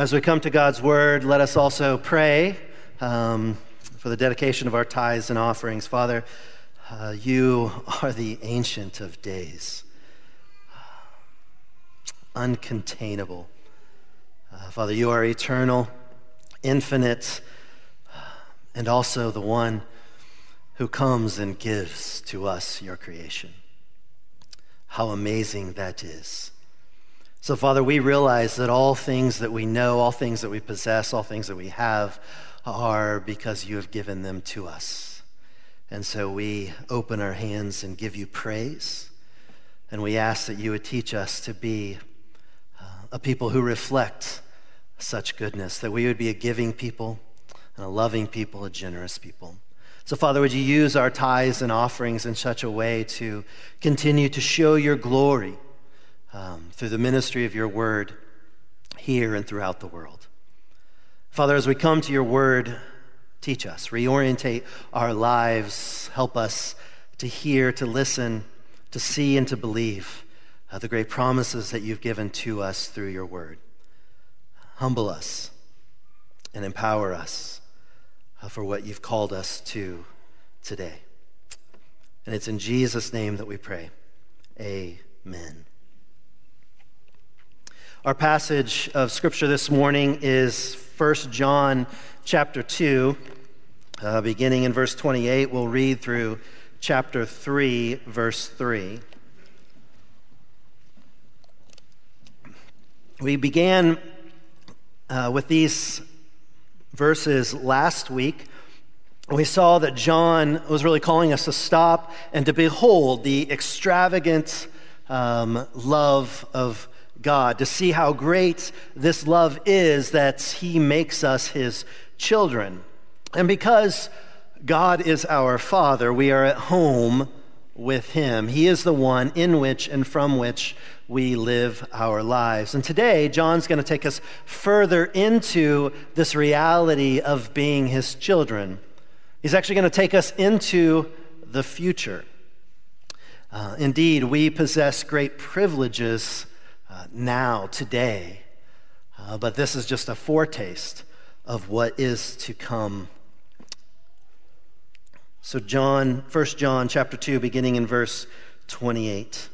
As we come to God's word, let us also pray um, for the dedication of our tithes and offerings. Father, uh, you are the ancient of days, uncontainable. Uh, Father, you are eternal, infinite, and also the one who comes and gives to us your creation. How amazing that is. So, Father, we realize that all things that we know, all things that we possess, all things that we have are because you have given them to us. And so we open our hands and give you praise. And we ask that you would teach us to be uh, a people who reflect such goodness, that we would be a giving people and a loving people, a generous people. So, Father, would you use our tithes and offerings in such a way to continue to show your glory? Um, through the ministry of your word here and throughout the world. Father, as we come to your word, teach us, reorientate our lives, help us to hear, to listen, to see, and to believe uh, the great promises that you've given to us through your word. Humble us and empower us uh, for what you've called us to today. And it's in Jesus' name that we pray. Amen. Our passage of scripture this morning is 1 John chapter 2, uh, beginning in verse 28. We'll read through chapter 3, verse 3. We began uh, with these verses last week. We saw that John was really calling us to stop and to behold the extravagant um, love of God, to see how great this love is that He makes us His children. And because God is our Father, we are at home with Him. He is the one in which and from which we live our lives. And today, John's going to take us further into this reality of being His children. He's actually going to take us into the future. Uh, indeed, we possess great privileges uh, now, today. Uh, but this is just a foretaste of what is to come. So John, 1 John chapter 2 beginning in verse 28.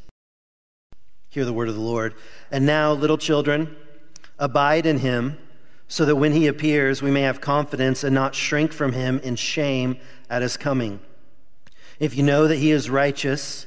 Hear the word of the Lord. And now, little children, abide in him, so that when he appears, we may have confidence and not shrink from him in shame at his coming. If you know that he is righteous,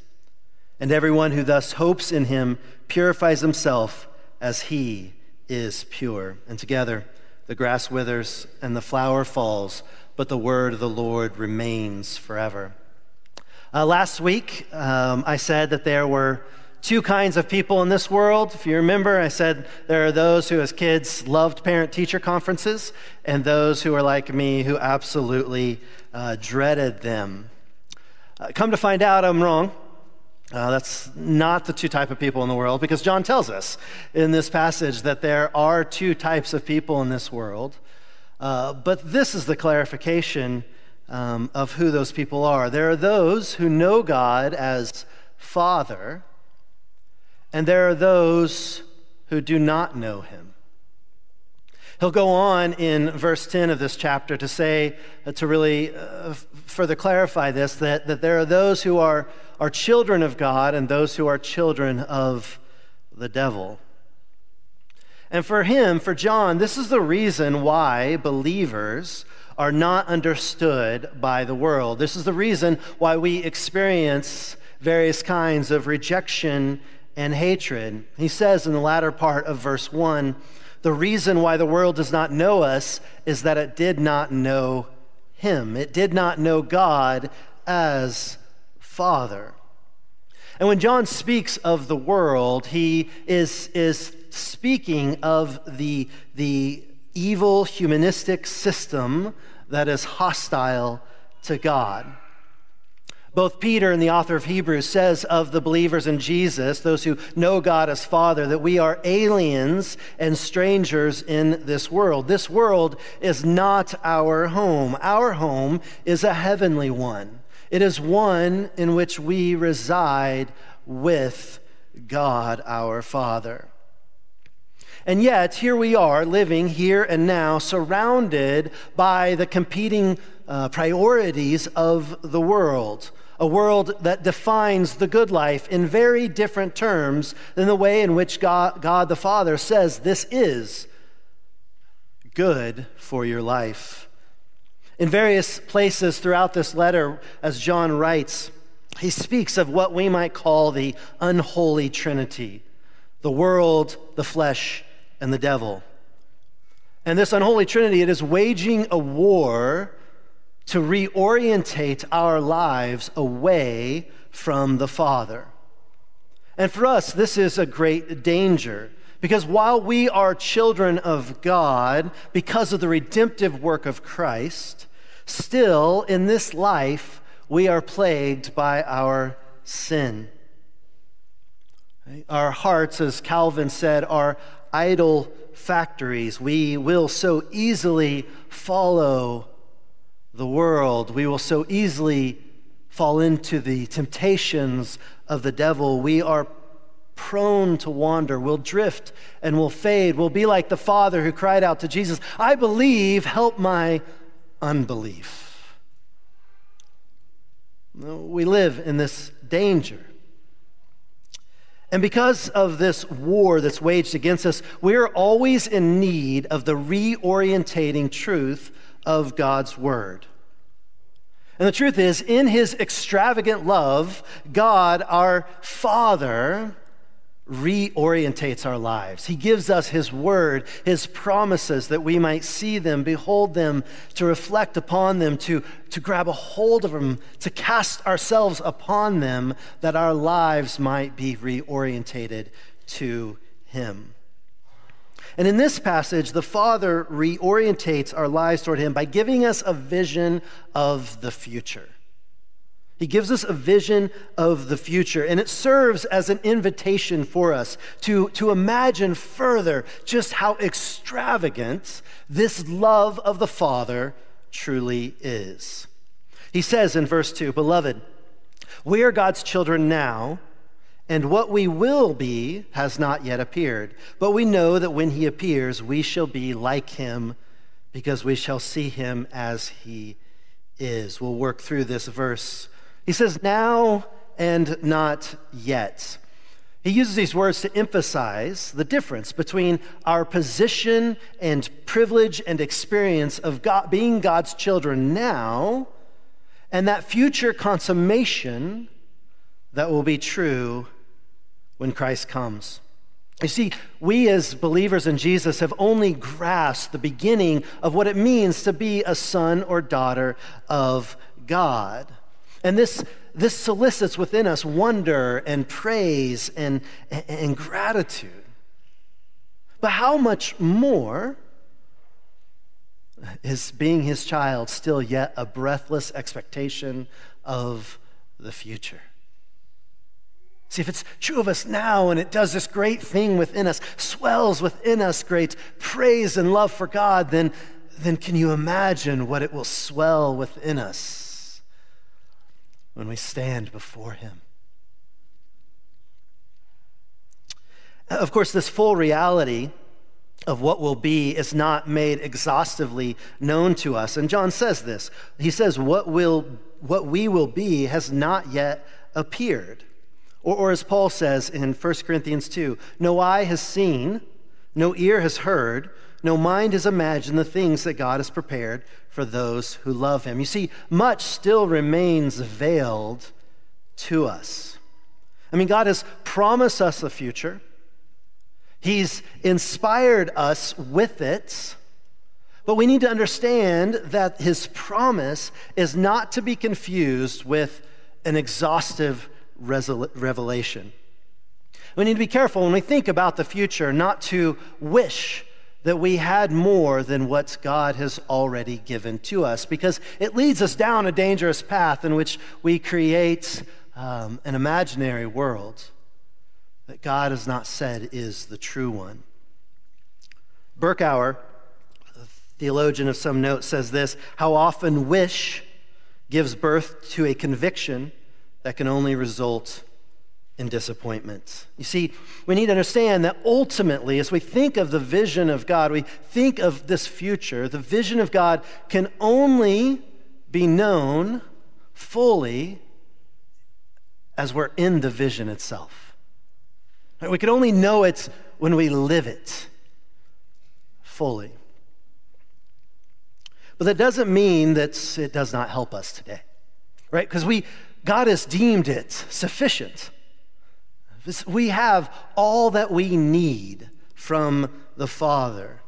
And everyone who thus hopes in him purifies himself as he is pure. And together, the grass withers and the flower falls, but the word of the Lord remains forever. Uh, last week, um, I said that there were two kinds of people in this world. If you remember, I said there are those who, as kids, loved parent teacher conferences, and those who are like me who absolutely uh, dreaded them. Uh, come to find out, I'm wrong. Uh, that's not the two type of people in the world because John tells us in this passage that there are two types of people in this world. Uh, but this is the clarification um, of who those people are. There are those who know God as Father, and there are those who do not know Him. He'll go on in verse 10 of this chapter to say, uh, to really uh, further clarify this, that, that there are those who are, are children of God and those who are children of the devil. And for him, for John, this is the reason why believers are not understood by the world. This is the reason why we experience various kinds of rejection and hatred. He says in the latter part of verse 1 the reason why the world does not know us is that it did not know Him. It did not know God as Father. And when John speaks of the world, he is, is speaking of the, the evil humanistic system that is hostile to God. Both Peter and the author of Hebrews says of the believers in Jesus, those who know God as Father, that we are aliens and strangers in this world. This world is not our home. Our home is a heavenly one. It is one in which we reside with God our Father. And yet, here we are living here and now, surrounded by the competing uh, priorities of the world a world that defines the good life in very different terms than the way in which God, God the Father says this is good for your life. In various places throughout this letter, as John writes, he speaks of what we might call the unholy trinity the world, the flesh, and the devil. And this unholy trinity, it is waging a war to reorientate our lives away from the Father. And for us, this is a great danger because while we are children of God because of the redemptive work of Christ, still in this life we are plagued by our sin. Our hearts, as Calvin said, are idol factories. We will so easily follow the world. We will so easily fall into the temptations of the devil. We are prone to wander. We'll drift and we'll fade. We'll be like the father who cried out to Jesus, I believe, help my unbelief. We live in this danger. And because of this war that's waged against us, we're always in need of the reorientating truth of God's Word. And the truth is, in His extravagant love, God, our Father, reorientates our lives. He gives us His Word, His promises, that we might see them, behold them, to reflect upon them, to, to grab a hold of them, to cast ourselves upon them, that our lives might be reorientated to Him. And in this passage, the Father reorientates our lives toward Him by giving us a vision of the future. He gives us a vision of the future, and it serves as an invitation for us to, to imagine further just how extravagant this love of the Father truly is. He says in verse 2 Beloved, we are God's children now and what we will be has not yet appeared. But we know that when he appears, we shall be like him because we shall see him as he is. We'll work through this verse. He says, now and not yet. He uses these words to emphasize the difference between our position and privilege and experience of God, being God's children now and that future consummation that will be true when Christ comes. You see, we as believers in Jesus have only grasped the beginning of what it means to be a son or daughter of God. And this, this solicits within us wonder and praise and, and gratitude. But how much more is being his child still yet a breathless expectation of the future? See, if it's true of us now and it does this great thing within us, swells within us great praise and love for God, then, then can you imagine what it will swell within us when we stand before Him? Of course, this full reality of what will be is not made exhaustively known to us. And John says this. He says, What, will, what we will be has not yet appeared. Or, or as Paul says in 1 Corinthians 2 No eye has seen, no ear has heard, no mind has imagined the things that God has prepared for those who love him. You see, much still remains veiled to us. I mean, God has promised us the future, He's inspired us with it. But we need to understand that His promise is not to be confused with an exhaustive revelation. We need to be careful when we think about the future not to wish that we had more than what God has already given to us because it leads us down a dangerous path in which we create um, an imaginary world that God has not said is the true one. Berkouwer, a theologian of some note, says this How often wish gives birth to a conviction that can only result in disappointment. You see, we need to understand that ultimately, as we think of the vision of God, we think of this future, the vision of God can only be known fully as we're in the vision itself. We can only know it when we live it fully. But that doesn't mean that it does not help us today, right? Because we, God has deemed it sufficient. We have all that we need from the Father.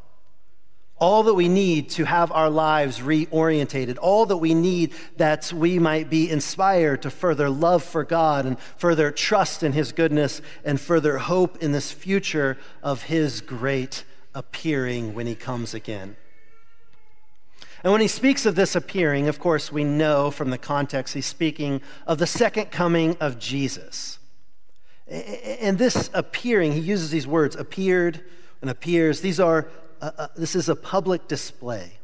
All that we need to have our lives reorientated, all that we need that we might be inspired to further love for God and further trust in His goodness and further hope in this future of His great appearing when He comes again. And when he speaks of this appearing, of course, we know from the context he's speaking of the second coming of Jesus. And this appearing, he uses these words appeared and appears. These are, uh, uh, this is a public display.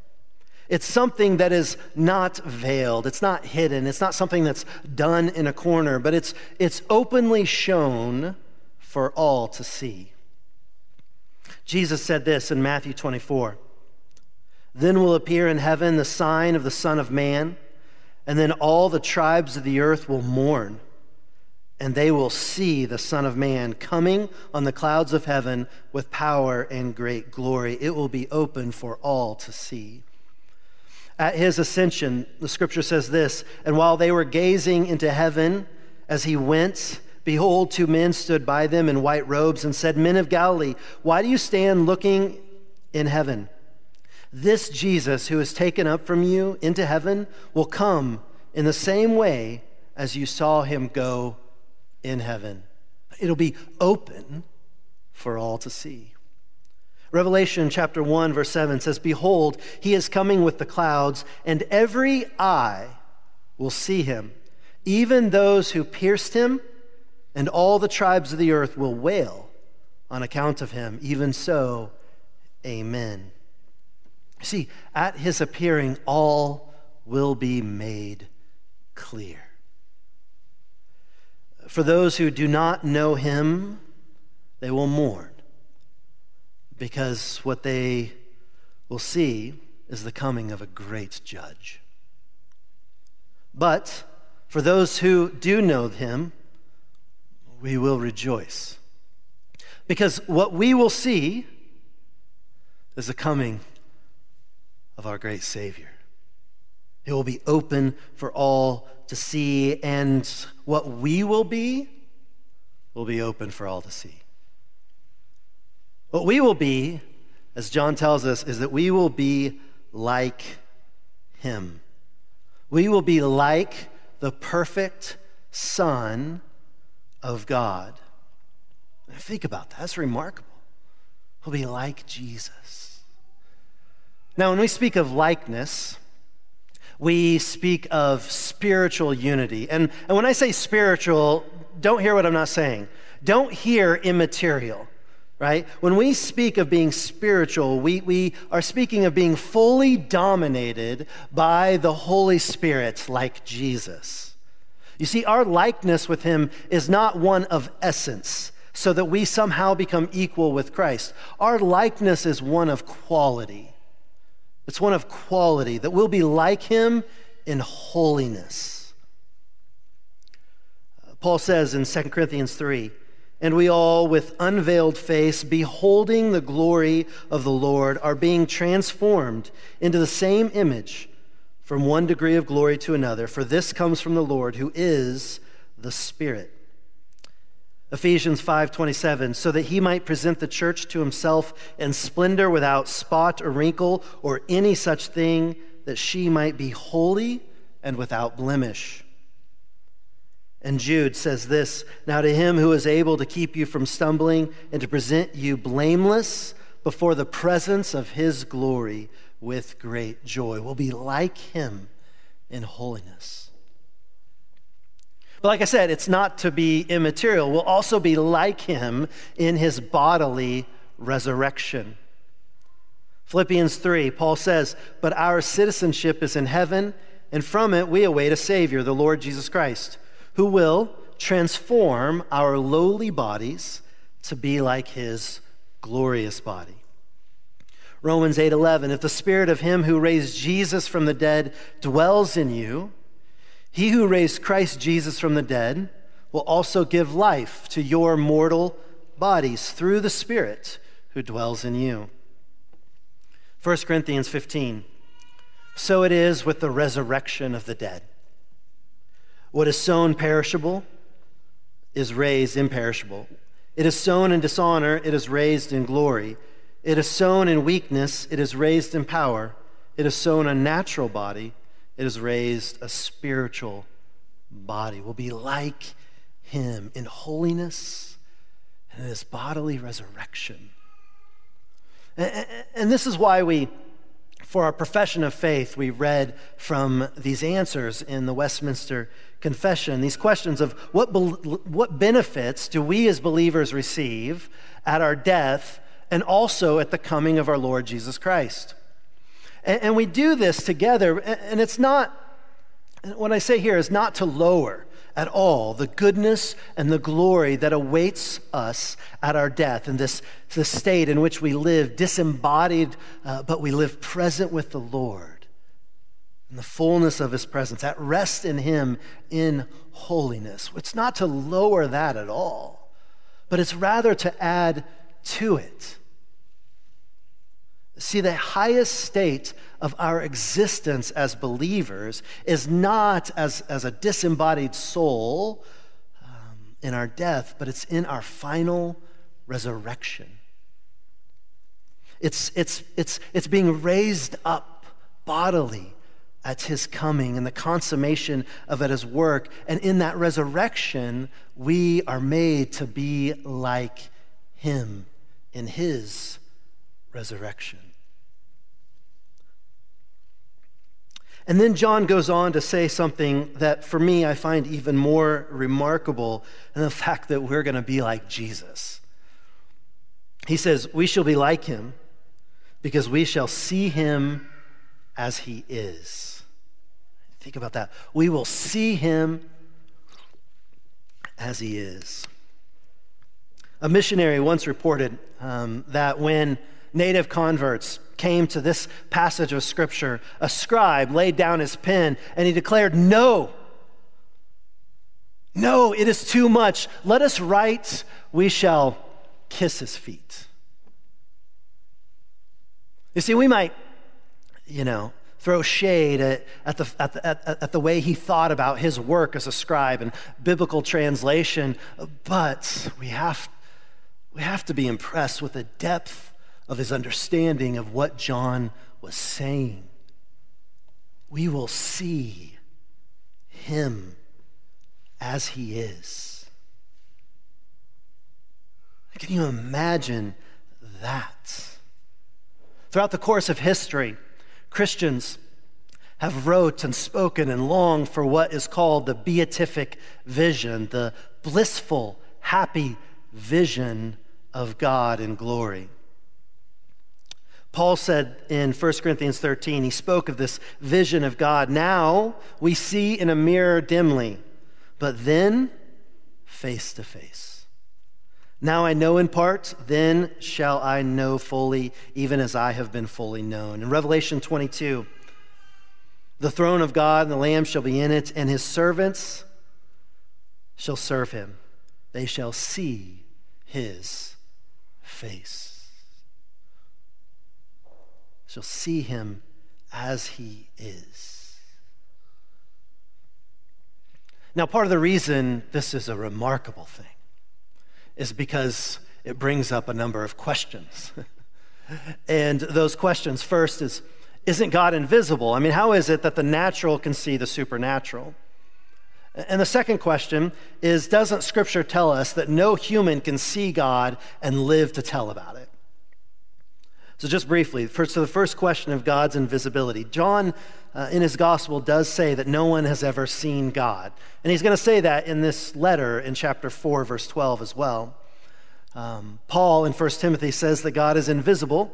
It's something that is not veiled, it's not hidden, it's not something that's done in a corner, but it's, it's openly shown for all to see. Jesus said this in Matthew 24 Then will appear in heaven the sign of the Son of Man, and then all the tribes of the earth will mourn and they will see the Son of Man coming on the clouds of heaven with power and great glory. It will be open for all to see. At his ascension, the scripture says this And while they were gazing into heaven as he went, behold, two men stood by them in white robes and said, Men of Galilee, why do you stand looking in heaven? This Jesus who is taken up from you into heaven will come in the same way as you saw him go in heaven. It'll be open for all to see. Revelation chapter 1, verse 7 says, Behold, he is coming with the clouds, and every eye will see him, even those who pierced him, and all the tribes of the earth will wail on account of him. Even so, amen. See, at his appearing, all will be made clear. For those who do not know him, they will mourn because what they will see is the coming of a great judge. But for those who do know him, we will rejoice. Because what we will see is the coming of our great Savior. It will be open for all to see, and what we will be will be open for all to see. What we will be, as John tells us, is that we will be like him. We will be like the perfect Son of God. Think about that. That's remarkable. We'll be like Jesus. Now, when we speak of likeness, we speak of spiritual unity. And, and when I say spiritual, don't hear what I'm not saying. Don't hear immaterial, right? When we speak of being spiritual, we, we are speaking of being fully dominated by the Holy Spirit, like Jesus. You see, our likeness with Him is not one of essence, so that we somehow become equal with Christ. Our likeness is one of quality. It's one of quality, that we'll be like him in holiness. Uh, Paul says in 2 Corinthians 3 And we all, with unveiled face, beholding the glory of the Lord, are being transformed into the same image from one degree of glory to another. For this comes from the Lord, who is the Spirit. Ephesians 5:27 so that he might present the church to himself in splendor without spot or wrinkle or any such thing that she might be holy and without blemish. And Jude says this, now to him who is able to keep you from stumbling and to present you blameless before the presence of his glory with great joy. We'll be like him in holiness. But like I said, it's not to be immaterial. We'll also be like him in his bodily resurrection. Philippians 3, Paul says, But our citizenship is in heaven, and from it we await a Savior, the Lord Jesus Christ, who will transform our lowly bodies to be like his glorious body. Romans 8:11 If the spirit of him who raised Jesus from the dead dwells in you, he who raised Christ Jesus from the dead will also give life to your mortal bodies through the spirit who dwells in you. 1 Corinthians 15. So it is with the resurrection of the dead. What is sown perishable is raised imperishable. It is sown in dishonor, it is raised in glory. It is sown in weakness, it is raised in power. It is sown a natural body, it is raised a spiritual body. We'll be like him in holiness and in his bodily resurrection. And this is why we, for our profession of faith, we read from these answers in the Westminster Confession, these questions of what, what benefits do we as believers receive at our death and also at the coming of our Lord Jesus Christ. And, and we do this together, and it's not, what I say here is not to lower at all the goodness and the glory that awaits us at our death in this, this state in which we live disembodied, uh, but we live present with the Lord in the fullness of his presence, at rest in him in holiness. It's not to lower that at all, but it's rather to add to it. See, the highest state of our existence as believers is not as, as a disembodied soul um, in our death, but it's in our final resurrection. It's, it's, it's, it's being raised up bodily at his coming and the consummation of it his work. And in that resurrection, we are made to be like him in his resurrection. And then John goes on to say something that for me I find even more remarkable than the fact that we're going to be like Jesus. He says, We shall be like him because we shall see him as he is. Think about that. We will see him as he is. A missionary once reported um, that when native converts came to this passage of Scripture, a scribe laid down his pen and he declared, No, no, it is too much. Let us write, we shall kiss his feet. You see, we might, you know, throw shade at, at, the, at, the, at, at, the way he thought about his work as a scribe and biblical translation, but we have, we have to be impressed with the depth of his understanding of what John was saying. We will see him as he is. Can you imagine that? Throughout the course of history, Christians have wrote and spoken and longed for what is called the beatific vision, the blissful, happy vision of God in glory. Paul said in 1 Corinthians 13, he spoke of this vision of God. Now we see in a mirror dimly, but then face to face. Now I know in part, then shall I know fully, even as I have been fully known. In Revelation 22, the throne of God and the Lamb shall be in it, and his servants shall serve him. They shall see his face shall see him as he is. Now, part of the reason this is a remarkable thing is because it brings up a number of questions. and those questions first is Isn't God invisible? I mean, how is it that the natural can see the supernatural? And the second question is Doesn't Scripture tell us that no human can see God and live to tell about it? So, just briefly, first, so the first question of God's invisibility. John, uh, in his gospel, does say that no one has ever seen God. And he's going to say that in this letter in chapter 4, verse 12 as well. Um, Paul in 1 Timothy says that God is invisible.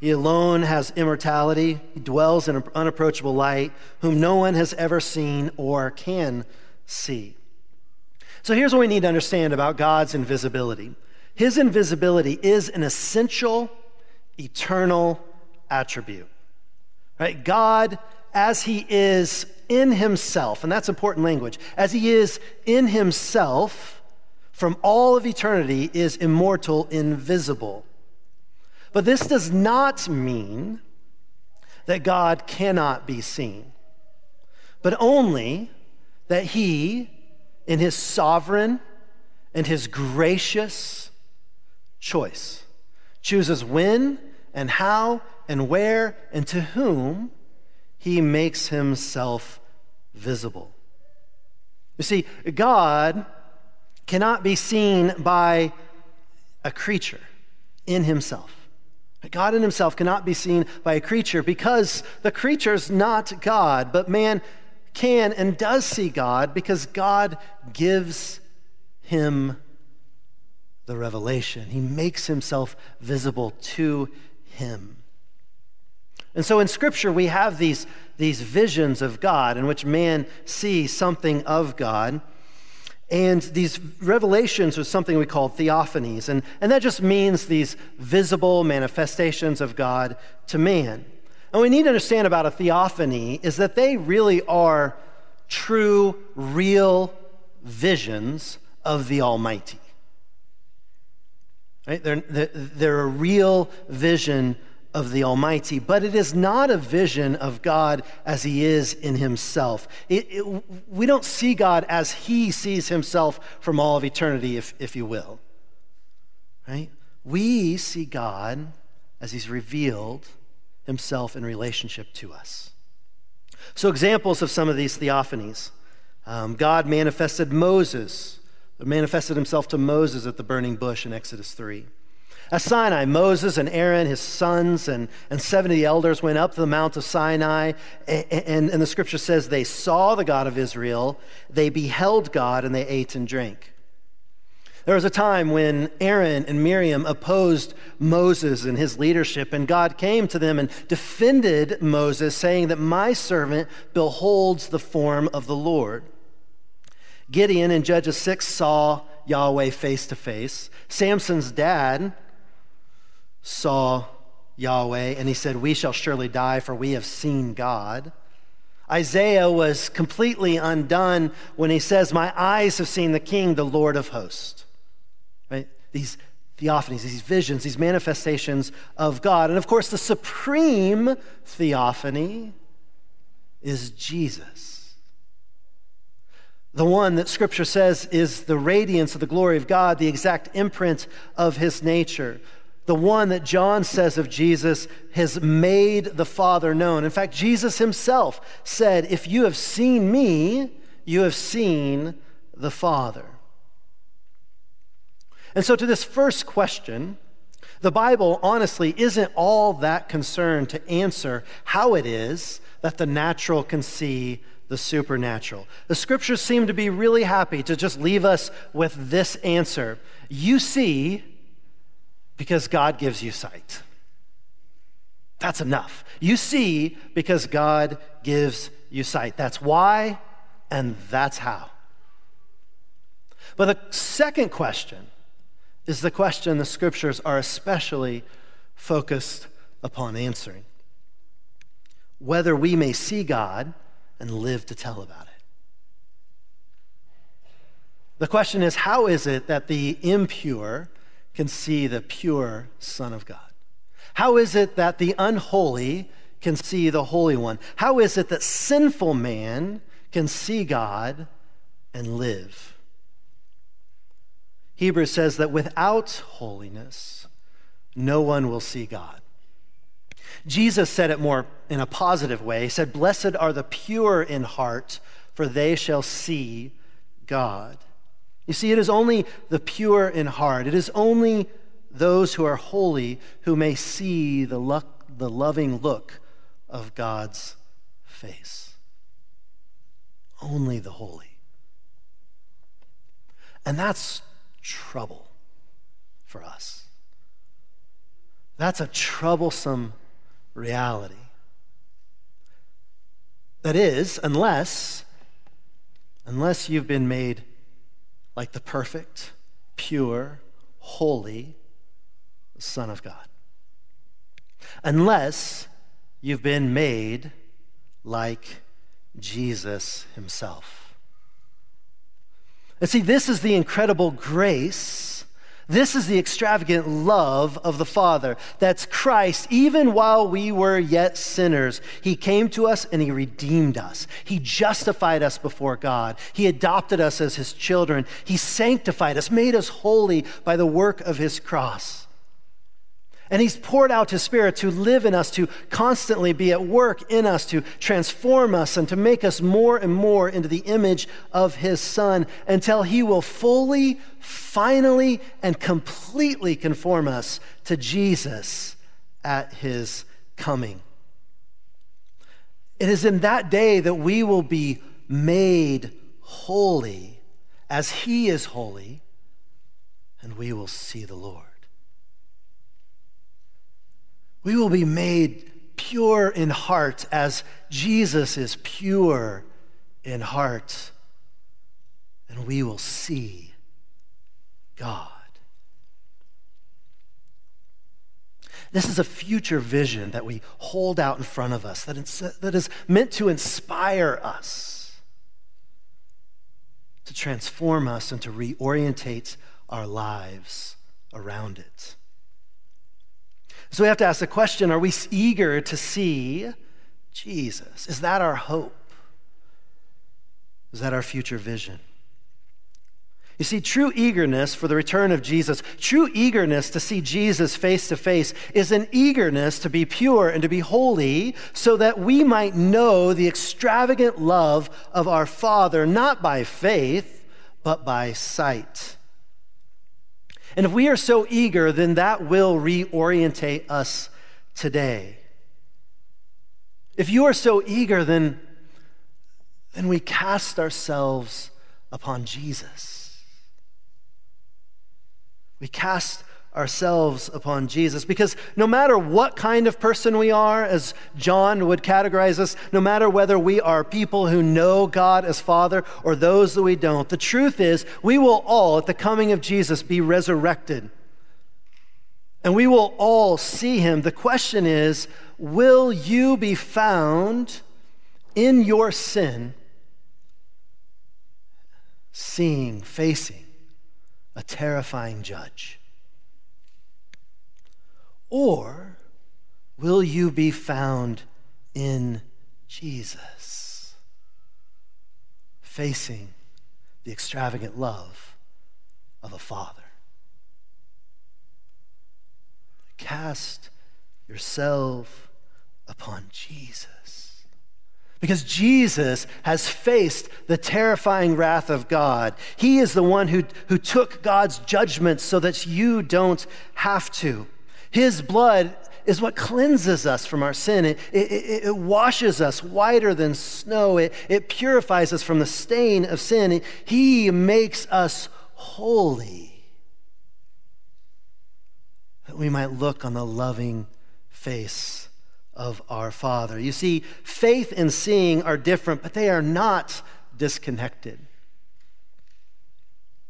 He alone has immortality. He dwells in unapproachable light, whom no one has ever seen or can see. So here's what we need to understand about God's invisibility His invisibility is an essential, eternal attribute. Right? God, as He is in Himself, and that's important language, as He is in Himself from all of eternity, is immortal, invisible. But this does not mean that God cannot be seen, but only that He in his sovereign and his gracious choice, chooses when and how and where and to whom he makes himself visible. You see, God cannot be seen by a creature in himself. God in himself cannot be seen by a creature because the creature's not God, but man can and does see God because God gives him the revelation. He makes himself visible to him. And so in Scripture, we have these, these visions of God in which man sees something of God. And these revelations are something we call theophanies. And, and that just means these visible manifestations of God to man. And we need to understand about a theophany is that they really are true, real visions of the Almighty. Right? They're, they're a real vision of the Almighty, but it is not a vision of God as He is in Himself. It, it, we don't see God as He sees Himself from all of eternity, if, if you will. Right? We see God as He's revealed himself in relationship to us. So, examples of some of these theophanies um, God manifested Moses, manifested himself to Moses at the burning bush in Exodus 3. At Sinai, Moses and Aaron, his sons, and, and 70 elders went up to the Mount of Sinai, and, and, and the scripture says they saw the God of Israel, they beheld God, and they ate and drank. There was a time when Aaron and Miriam opposed Moses and his leadership, and God came to them and defended Moses, saying that my servant beholds the form of the Lord. Gideon in Judges 6 saw Yahweh face to face. Samson's dad saw Yahweh, and he said, We shall surely die, for we have seen God. Isaiah was completely undone when he says, My eyes have seen the King, the Lord of hosts right? These theophanies, these visions, these manifestations of God. And of course, the supreme theophany is Jesus. The one that Scripture says is the radiance of the glory of God, the exact imprint of his nature. The one that John says of Jesus has made the Father known. In fact, Jesus himself said, If you have seen me, you have seen the Father. And so, to this first question, the Bible honestly isn't all that concerned to answer how it is that the natural can see the supernatural. The scriptures seem to be really happy to just leave us with this answer You see because God gives you sight. That's enough. You see because God gives you sight. That's why, and that's how. But the second question is the question the scriptures are especially focused upon answering whether we may see God and live to tell about it. The question is how is it that the impure can see the pure Son of God? How is it that the unholy can see the Holy One? How is it that sinful man can see God and live? Hebrews says that without holiness, no one will see God. Jesus said it more in a positive way. He said, Blessed are the pure in heart, for they shall see God. You see, it is only the pure in heart, it is only those who are holy who may see the, luck, the loving look of God's face. Only the holy. And that's trouble for us. That's a troublesome reality. That is, unless unless you've been made like the perfect, pure, holy Son of God. Unless you've been made like Jesus himself. And see, this is the incredible grace this is the extravagant love of the Father. That's Christ. Even while we were yet sinners, He came to us and He redeemed us. He justified us before God. He adopted us as His children. He sanctified us, made us holy by the work of His cross. And he's poured out his spirit to live in us, to constantly be at work in us, to transform us and to make us more and more into the image of his son until he will fully, finally, and completely conform us to Jesus at his coming. It is in that day that we will be made holy as he is holy, and we will see the Lord. We will be made pure in heart as Jesus is pure in heart. And we will see God. This is a future vision that we hold out in front of us that, that is meant to inspire us, to transform us, and to reorientate our lives around it. So we have to ask the question are we eager to see Jesus? Is that our hope? Is that our future vision? You see, true eagerness for the return of Jesus, true eagerness to see Jesus face to face, is an eagerness to be pure and to be holy so that we might know the extravagant love of our Father, not by faith, but by sight. And if we are so eager, then that will reorientate us today. If you are so eager, then, then we cast ourselves upon Jesus. We cast ourselves upon Jesus. Because no matter what kind of person we are, as John would categorize us, no matter whether we are people who know God as Father or those that we don't, the truth is we will all, at the coming of Jesus, be resurrected. And we will all see him. The question is will you be found in your sin, seeing, facing a terrifying judge? Or will you be found in Jesus, facing the extravagant love of a father? Cast yourself upon Jesus. Because Jesus has faced the terrifying wrath of God. He is the one who, who took God's judgment so that you don't have to. His blood is what cleanses us from our sin. It, it, it, washes us whiter than snow. It, it purifies us from the stain of sin. He makes us holy. That we might look on the loving face of our Father. You see, faith and seeing are different, but they are not disconnected.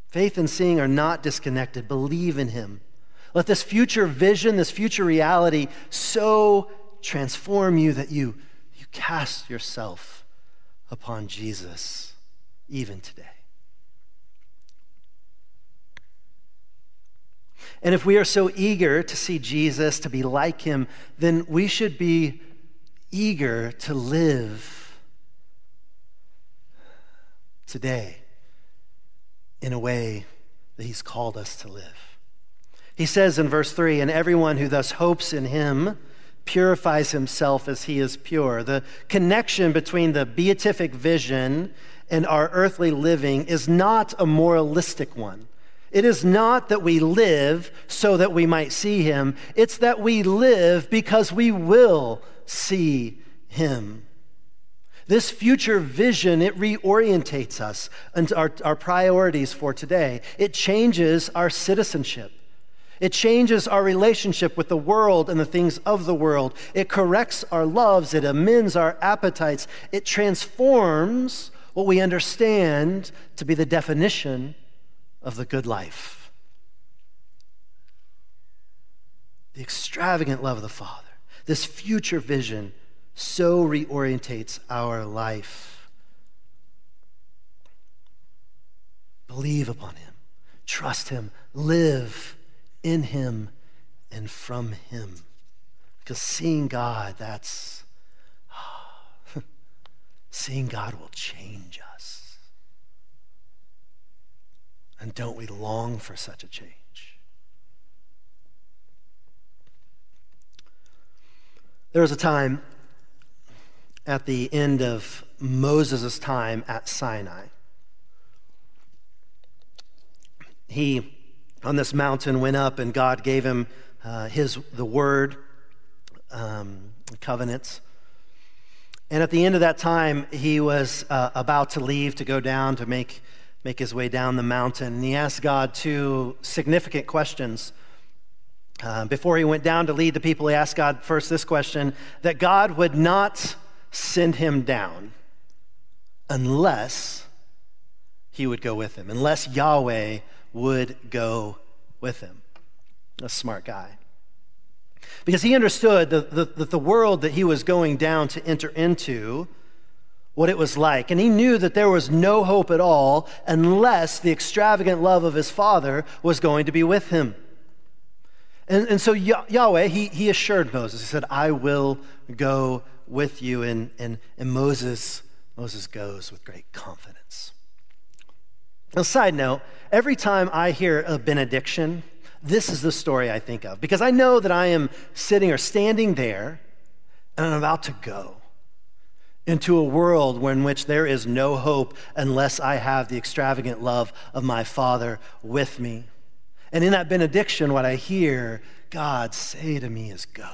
Faith and seeing are not disconnected. Believe in Him. Let this future vision, this future reality so transform you that you, you cast yourself upon Jesus even today. And if we are so eager to see Jesus, to be like him, then we should be eager to live today in a way that he's called us to live. He says in verse 3 And everyone who thus hopes in him purifies himself as he is pure. The connection between the beatific vision and our earthly living is not a moralistic one. It is not that we live so that we might see him, it's that we live because we will see him. This future vision, it reorientates us and our, our priorities for today. It changes our citizenship. It changes our relationship with the world and the things of the world. It corrects our loves. It amends our appetites. It transforms what we understand to be the definition of the good life. The extravagant love of the Father, this future vision, so reorientates our life. Believe upon Him, trust Him, live in Him and from Him. Because seeing God, that's, seeing God will change us. And don't we long for such a change? There was a time at the end of Moses' time at Sinai. He, on this mountain, went up and God gave him uh, his, the word, um, covenants. And at the end of that time, he was uh, about to leave to go down to make make his way down the mountain. And he asked God two significant questions. Uh, before he went down to lead the people, he asked God first this question that God would not send him down unless he would go with him, unless Yahweh would go with him. A smart guy. Because he understood that the, the, the world that he was going down to enter into what it was like. And he knew that there was no hope at all unless the extravagant love of his father was going to be with him. And, and so Yahweh, he, he assured Moses, he said, I will go with you. And, and, and Moses, Moses goes with great confidence. A side note, every time I hear a benediction, this is the story I think of because I know that I am sitting or standing there and I'm about to go into a world in which there is no hope unless I have the extravagant love of my Father with me. And in that benediction, what I hear God say to me is, Go.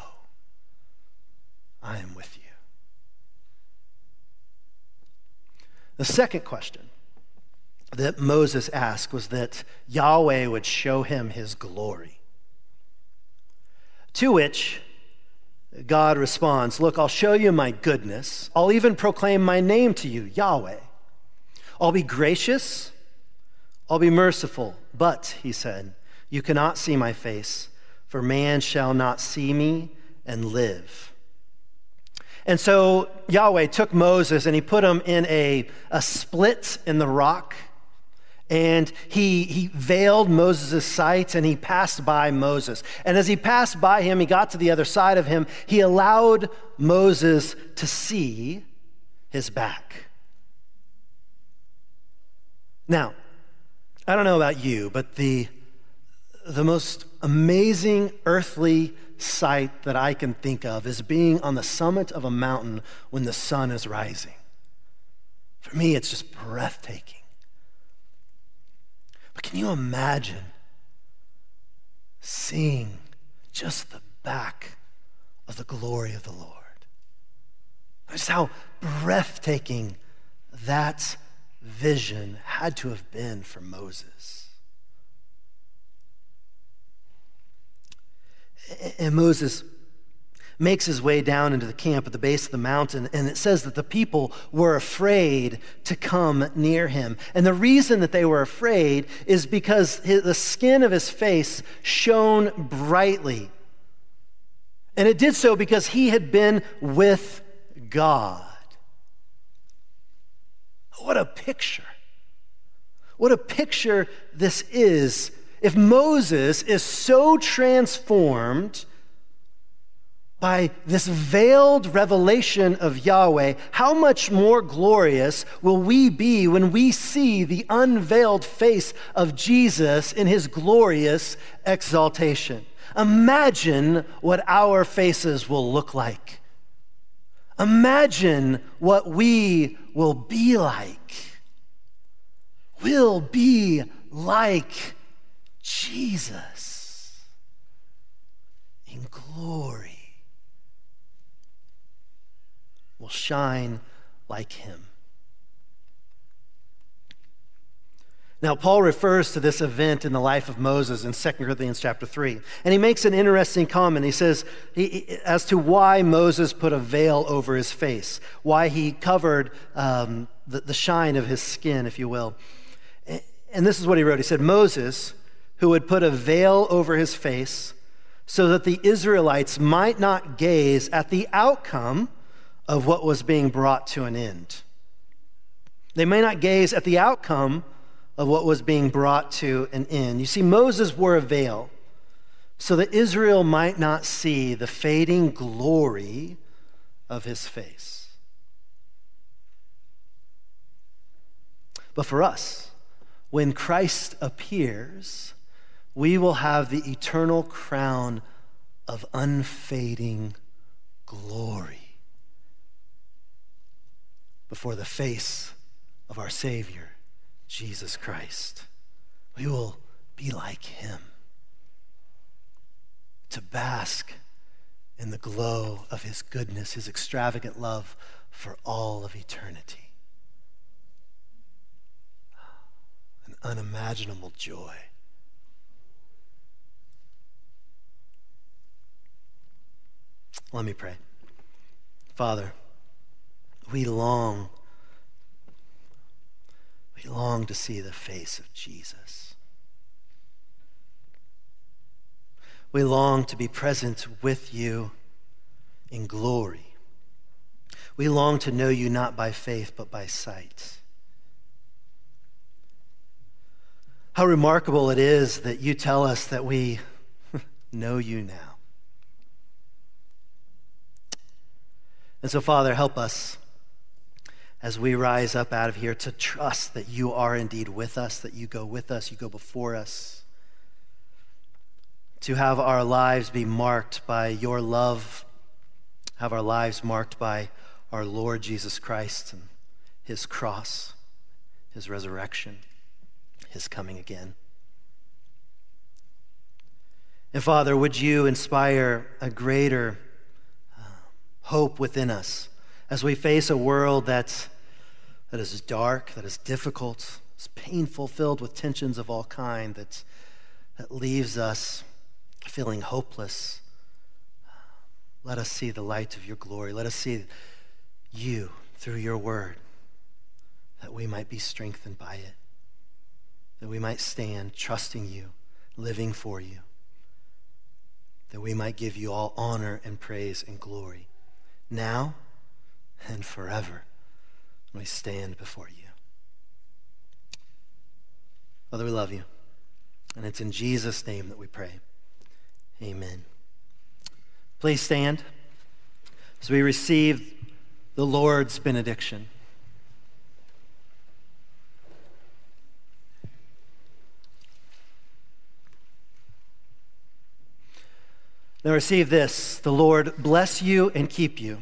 I am with you. The second question that Moses asked was that Yahweh would show him his glory. To which God responds, Look, I'll show you my goodness. I'll even proclaim my name to you, Yahweh. I'll be gracious. I'll be merciful. But, he said, you cannot see my face, for man shall not see me and live. And so Yahweh took Moses and he put him in a, a split in the rock and he, he veiled Moses' sight and he passed by Moses. And as he passed by him, he got to the other side of him, he allowed Moses to see his back. Now, I don't know about you, but the, the most amazing earthly sight that I can think of is being on the summit of a mountain when the sun is rising. For me, it's just breathtaking. Can you imagine seeing just the back of the glory of the Lord? Just how breathtaking that vision had to have been for Moses. And Moses makes his way down into the camp at the base of the mountain, and it says that the people were afraid to come near him. And the reason that they were afraid is because his, the skin of his face shone brightly. And it did so because he had been with God. What a picture! What a picture this is. If Moses is so transformed, by this veiled revelation of Yahweh, how much more glorious will we be when we see the unveiled face of Jesus in his glorious exaltation? Imagine what our faces will look like. Imagine what we will be like. We'll be like Jesus in glory will shine like him. Now, Paul refers to this event in the life of Moses in 2 Corinthians chapter 3. And he makes an interesting comment. He says, he, as to why Moses put a veil over his face, why he covered um, the, the shine of his skin, if you will. And this is what he wrote. He said, Moses, who would put a veil over his face so that the Israelites might not gaze at the outcome of what was being brought to an end. They may not gaze at the outcome of what was being brought to an end. You see, Moses wore a veil so that Israel might not see the fading glory of his face. But for us, when Christ appears, we will have the eternal crown of unfading glory before the face of our Savior Jesus Christ. We will be like him. To bask in the glow of his goodness, his extravagant love for all of eternity. An unimaginable joy. Let me pray. Father, we long we long to see the face of Jesus. We long to be present with you in glory. We long to know you not by faith, but by sight. How remarkable it is that you tell us that we know you now. And so, Father, help us as we rise up out of here to trust that you are indeed with us, that you go with us, you go before us, to have our lives be marked by your love, have our lives marked by our Lord Jesus Christ and his cross, his resurrection, his coming again. And Father, would you inspire a greater uh, hope within us as we face a world that's that is dark, that is difficult, is painful, filled with tensions of all kind, that, that leaves us feeling hopeless. Let us see the light of your glory. Let us see you through your word, that we might be strengthened by it, that we might stand trusting you, living for you, that we might give you all honor and praise and glory, now and forever we stand before you. Father, we love you. And it's in Jesus' name that we pray. Amen. Please stand as we receive the Lord's benediction. Now receive this. The Lord bless you and keep you.